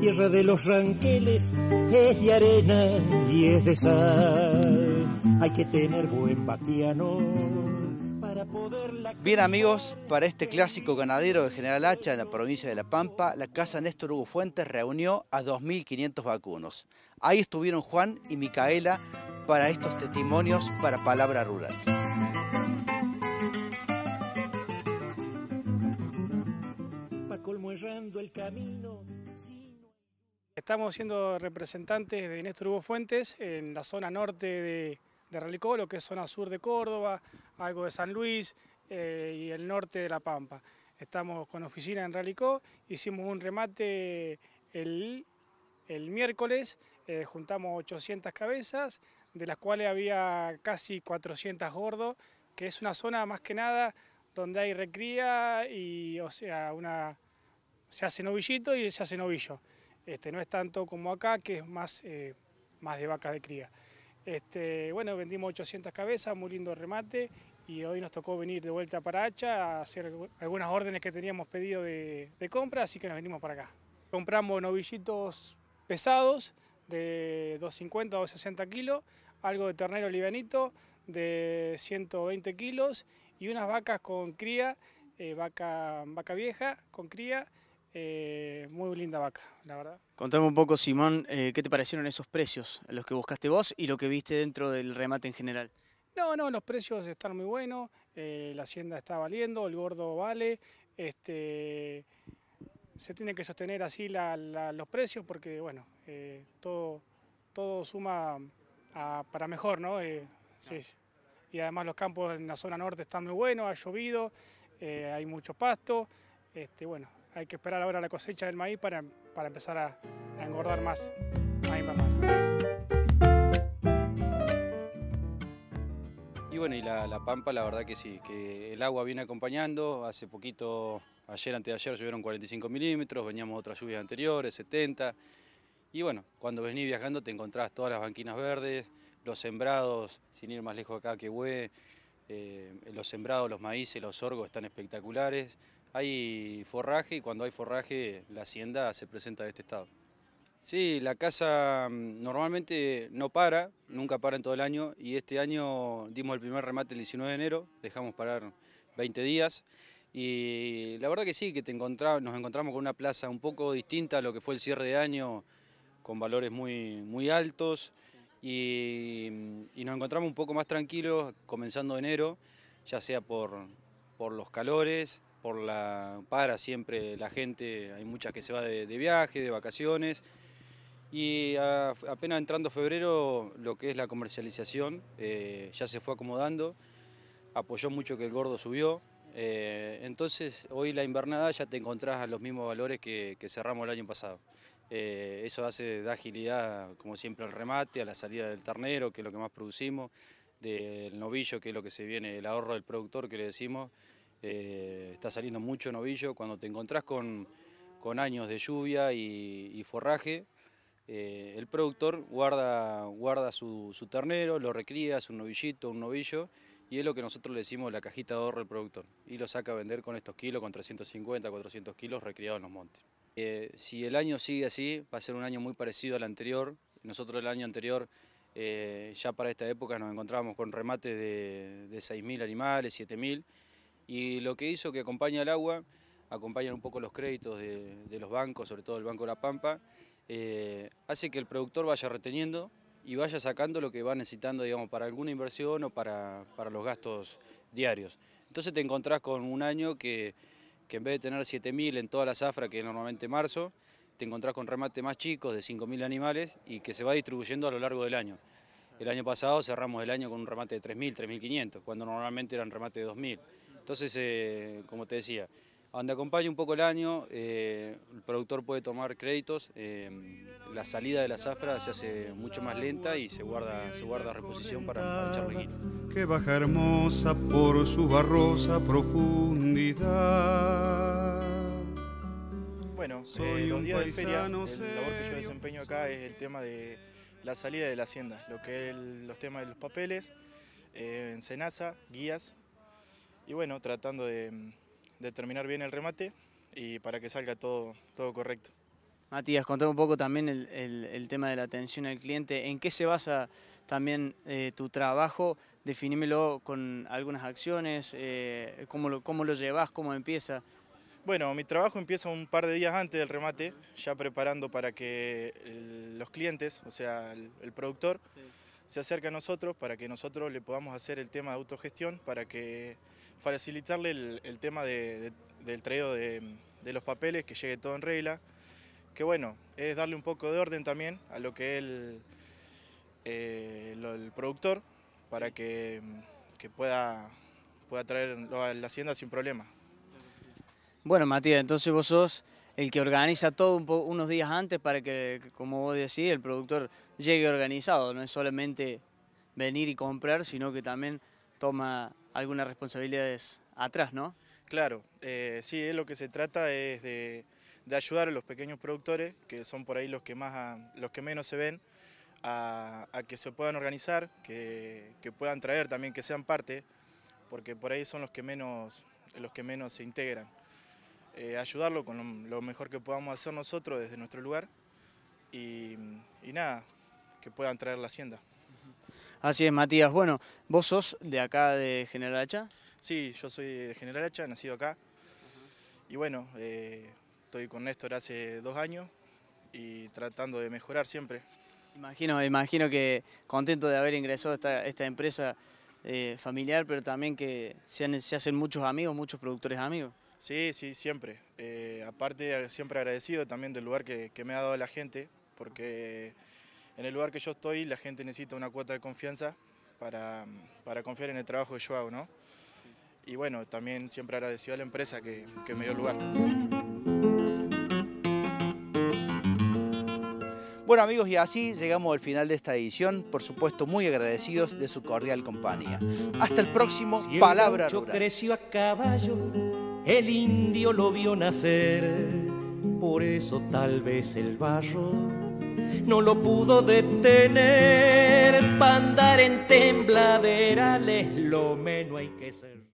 tierra de los ranqueles es de arena y es de sal. Hay que tener buen vaquiano para poder Bien amigos, para este clásico ganadero de General Hacha en la provincia de La Pampa, la Casa Néstor Hugo Fuentes reunió a 2.500 vacunos. Ahí estuvieron Juan y Micaela para estos testimonios para Palabra Rural. el camino. Estamos siendo representantes de Néstor Hugo Fuentes en la zona norte de, Ralicó, lo que es zona sur de Córdoba, algo de San Luis eh, y el norte de La Pampa. Estamos con oficina en Ralicó, hicimos un remate el, miércoles, eh, juntamos 800 cabezas, de las cuales había casi 400 gordos, que es una zona más que nada donde hay recría y, o sea, una, se hace novillito y se hace novillo. Este, no es tanto como acá, que es más, eh, más de vaca de cría. Este, bueno, vendimos 800 cabezas, muy lindo remate, y hoy nos tocó venir de vuelta para Hacha a hacer algunas órdenes que teníamos pedido de, compra, así que nos venimos para acá. Compramos novillitos pesados de 250 o 260 kilos, algo de ternero livianito de 120 kilos y unas vacas con cría, eh, vaca, vaca vieja con cría, eh, muy linda vaca, la verdad. Contame un poco, Simón, eh, ¿qué te parecieron esos precios, los que buscaste vos y lo que viste dentro del remate en general? No, no, los precios están muy buenos, eh, la hacienda está valiendo, el gordo vale, este, se tienen que sostener así los precios porque, bueno, todo, todo suma para mejor, ¿no? Sí, y además los campos en la zona norte están muy buenos, ha llovido, hay mucho pasto, este, bueno, hay que esperar ahora la cosecha del maíz para, empezar a, engordar más maíz Y bueno, y la, pampa, la verdad que sí, que el agua viene acompañando. Hace poquito, ayer, antes de ayer, llovieron 45 milímetros, veníamos otras lluvias anteriores, 70. Y bueno, cuando venís viajando te encontrás todas las banquinas verdes, los sembrados, sin ir más lejos acá que Hue, eh, los sembrados, los maíces, los sorgos están espectaculares hay forraje y cuando hay forraje la hacienda se presenta de este estado. Sí, la casa mm, normalmente no para, nunca para en todo el año y este año dimos el primer remate el 19 de enero, dejamos parar 20 días y la verdad que sí, que te nos encontramos con una plaza un poco distinta a lo que fue el cierre de año, con valores muy, muy altos y, nos encontramos un poco más tranquilos comenzando enero, ya sea por, por los calores, por la para siempre la gente, hay muchas que se va de, viaje, de vacaciones. Y apenas entrando febrero, lo que es la comercialización eh, ya se fue acomodando, apoyó mucho que el gordo subió. Eh, entonces, hoy la invernada ya te encontrás a los mismos valores que, cerramos el año pasado. Eh, eso hace, da agilidad, como siempre, al remate, a la salida del ternero, que es lo que más producimos, del novillo, que es lo que se viene, el ahorro del productor, que le decimos. Eh, está saliendo mucho novillo, cuando te encontrás con, años de lluvia y, forraje, eh, el productor guarda, guarda su, ternero, lo recría, su novillito, un novillo, y es lo que nosotros le decimos la cajita de ahorro del productor, y lo saca a vender con estos kilos, con 350, 400 kilos recriados en los montes. Eh, si el año sigue así, va a ser un año muy parecido al anterior, nosotros el año anterior ya para esta época nos encontrábamos con remates de, de 6.000 animales, 7.000, y lo que hizo que acompaña el agua, acompañan un poco los créditos de, los bancos, sobre todo el Banco de La Pampa, eh, hace que el productor vaya reteniendo y vaya sacando lo que va necesitando digamos, para alguna inversión o para, los gastos diarios. Entonces te encontrás con un año que, en vez de tener 7.000 en toda la zafra, que es normalmente marzo, te encontrás con remates más chicos de 5.000 animales y que se va distribuyendo a lo largo del año. El año pasado cerramos el año con un remate de 3.000, 3.500, cuando normalmente eran remates de 2.000. Entonces, eh, como te decía, donde acompaña un poco el año, eh, el productor puede tomar créditos, eh, la salida de la zafra se hace mucho más lenta y se guarda, se guarda reposición para, para echarle Que baja hermosa por su barrosa profundidad. Bueno, los días de feria, el labor que yo desempeño acá es el tema de la salida de la hacienda, lo que es los temas de los papeles, ensenaza, guías, y bueno, tratando de, terminar bien el remate y para que salga todo, todo correcto. Matías, contame un poco también el, tema de la atención al cliente. ¿En qué se basa también eh, tu trabajo? Definímelo con algunas acciones, eh, ¿cómo, lo, ¿cómo lo llevas, cómo empieza? Bueno, mi trabajo empieza un par de días antes del remate, ya preparando para que los clientes, o sea, el, productor, se acerque a nosotros para que nosotros le podamos hacer el tema de autogestión, para que facilitarle el, tema del traído de, los papeles, que llegue todo en regla, que bueno, es darle un poco de orden también a lo que es el, eh, el productor, para que, pueda, pueda traer la hacienda sin problema. Bueno, Matías, entonces vos sos el que organiza todo unos días antes para que, como vos decís, el productor llegue organizado. No es solamente venir y comprar, sino que también toma algunas responsabilidades atrás, ¿no? Claro, eh, sí, es lo que se trata es de, ayudar a los pequeños productores, que son por ahí los que, más, los que menos se ven, a, que se puedan organizar, que, que, puedan traer también, que sean parte, porque por ahí son los que menos, los que menos se integran. Eh, ayudarlo con lo, mejor que podamos hacer nosotros desde nuestro lugar y, nada, que puedan traer la hacienda. Así es, Matías. Bueno, ¿vos sos de acá de General Hacha? Sí, yo soy de General Hacha, nacido acá. Y bueno, eh, estoy con Néstor hace dos años y tratando de mejorar siempre. Imagino, imagino que contento de haber ingresado a esta, esta empresa eh, familiar, pero también que se, se hacen muchos amigos, muchos productores amigos. Sí, sí, siempre. Eh, aparte, siempre agradecido también del lugar que, me ha dado la gente, porque en el lugar que yo estoy, la gente necesita una cuota de confianza para, confiar en el trabajo que yo hago, ¿no? Y bueno, también siempre agradecido a la empresa que, que me dio el lugar. Bueno amigos, y así llegamos al final de esta edición, por supuesto muy agradecidos de su cordial compañía. Hasta el próximo Palabra Rural. creció a caballo, el indio lo vio nacer, por eso tal vez el barro no lo pudo detener, para andar en tembladerales lo menos hay que ser.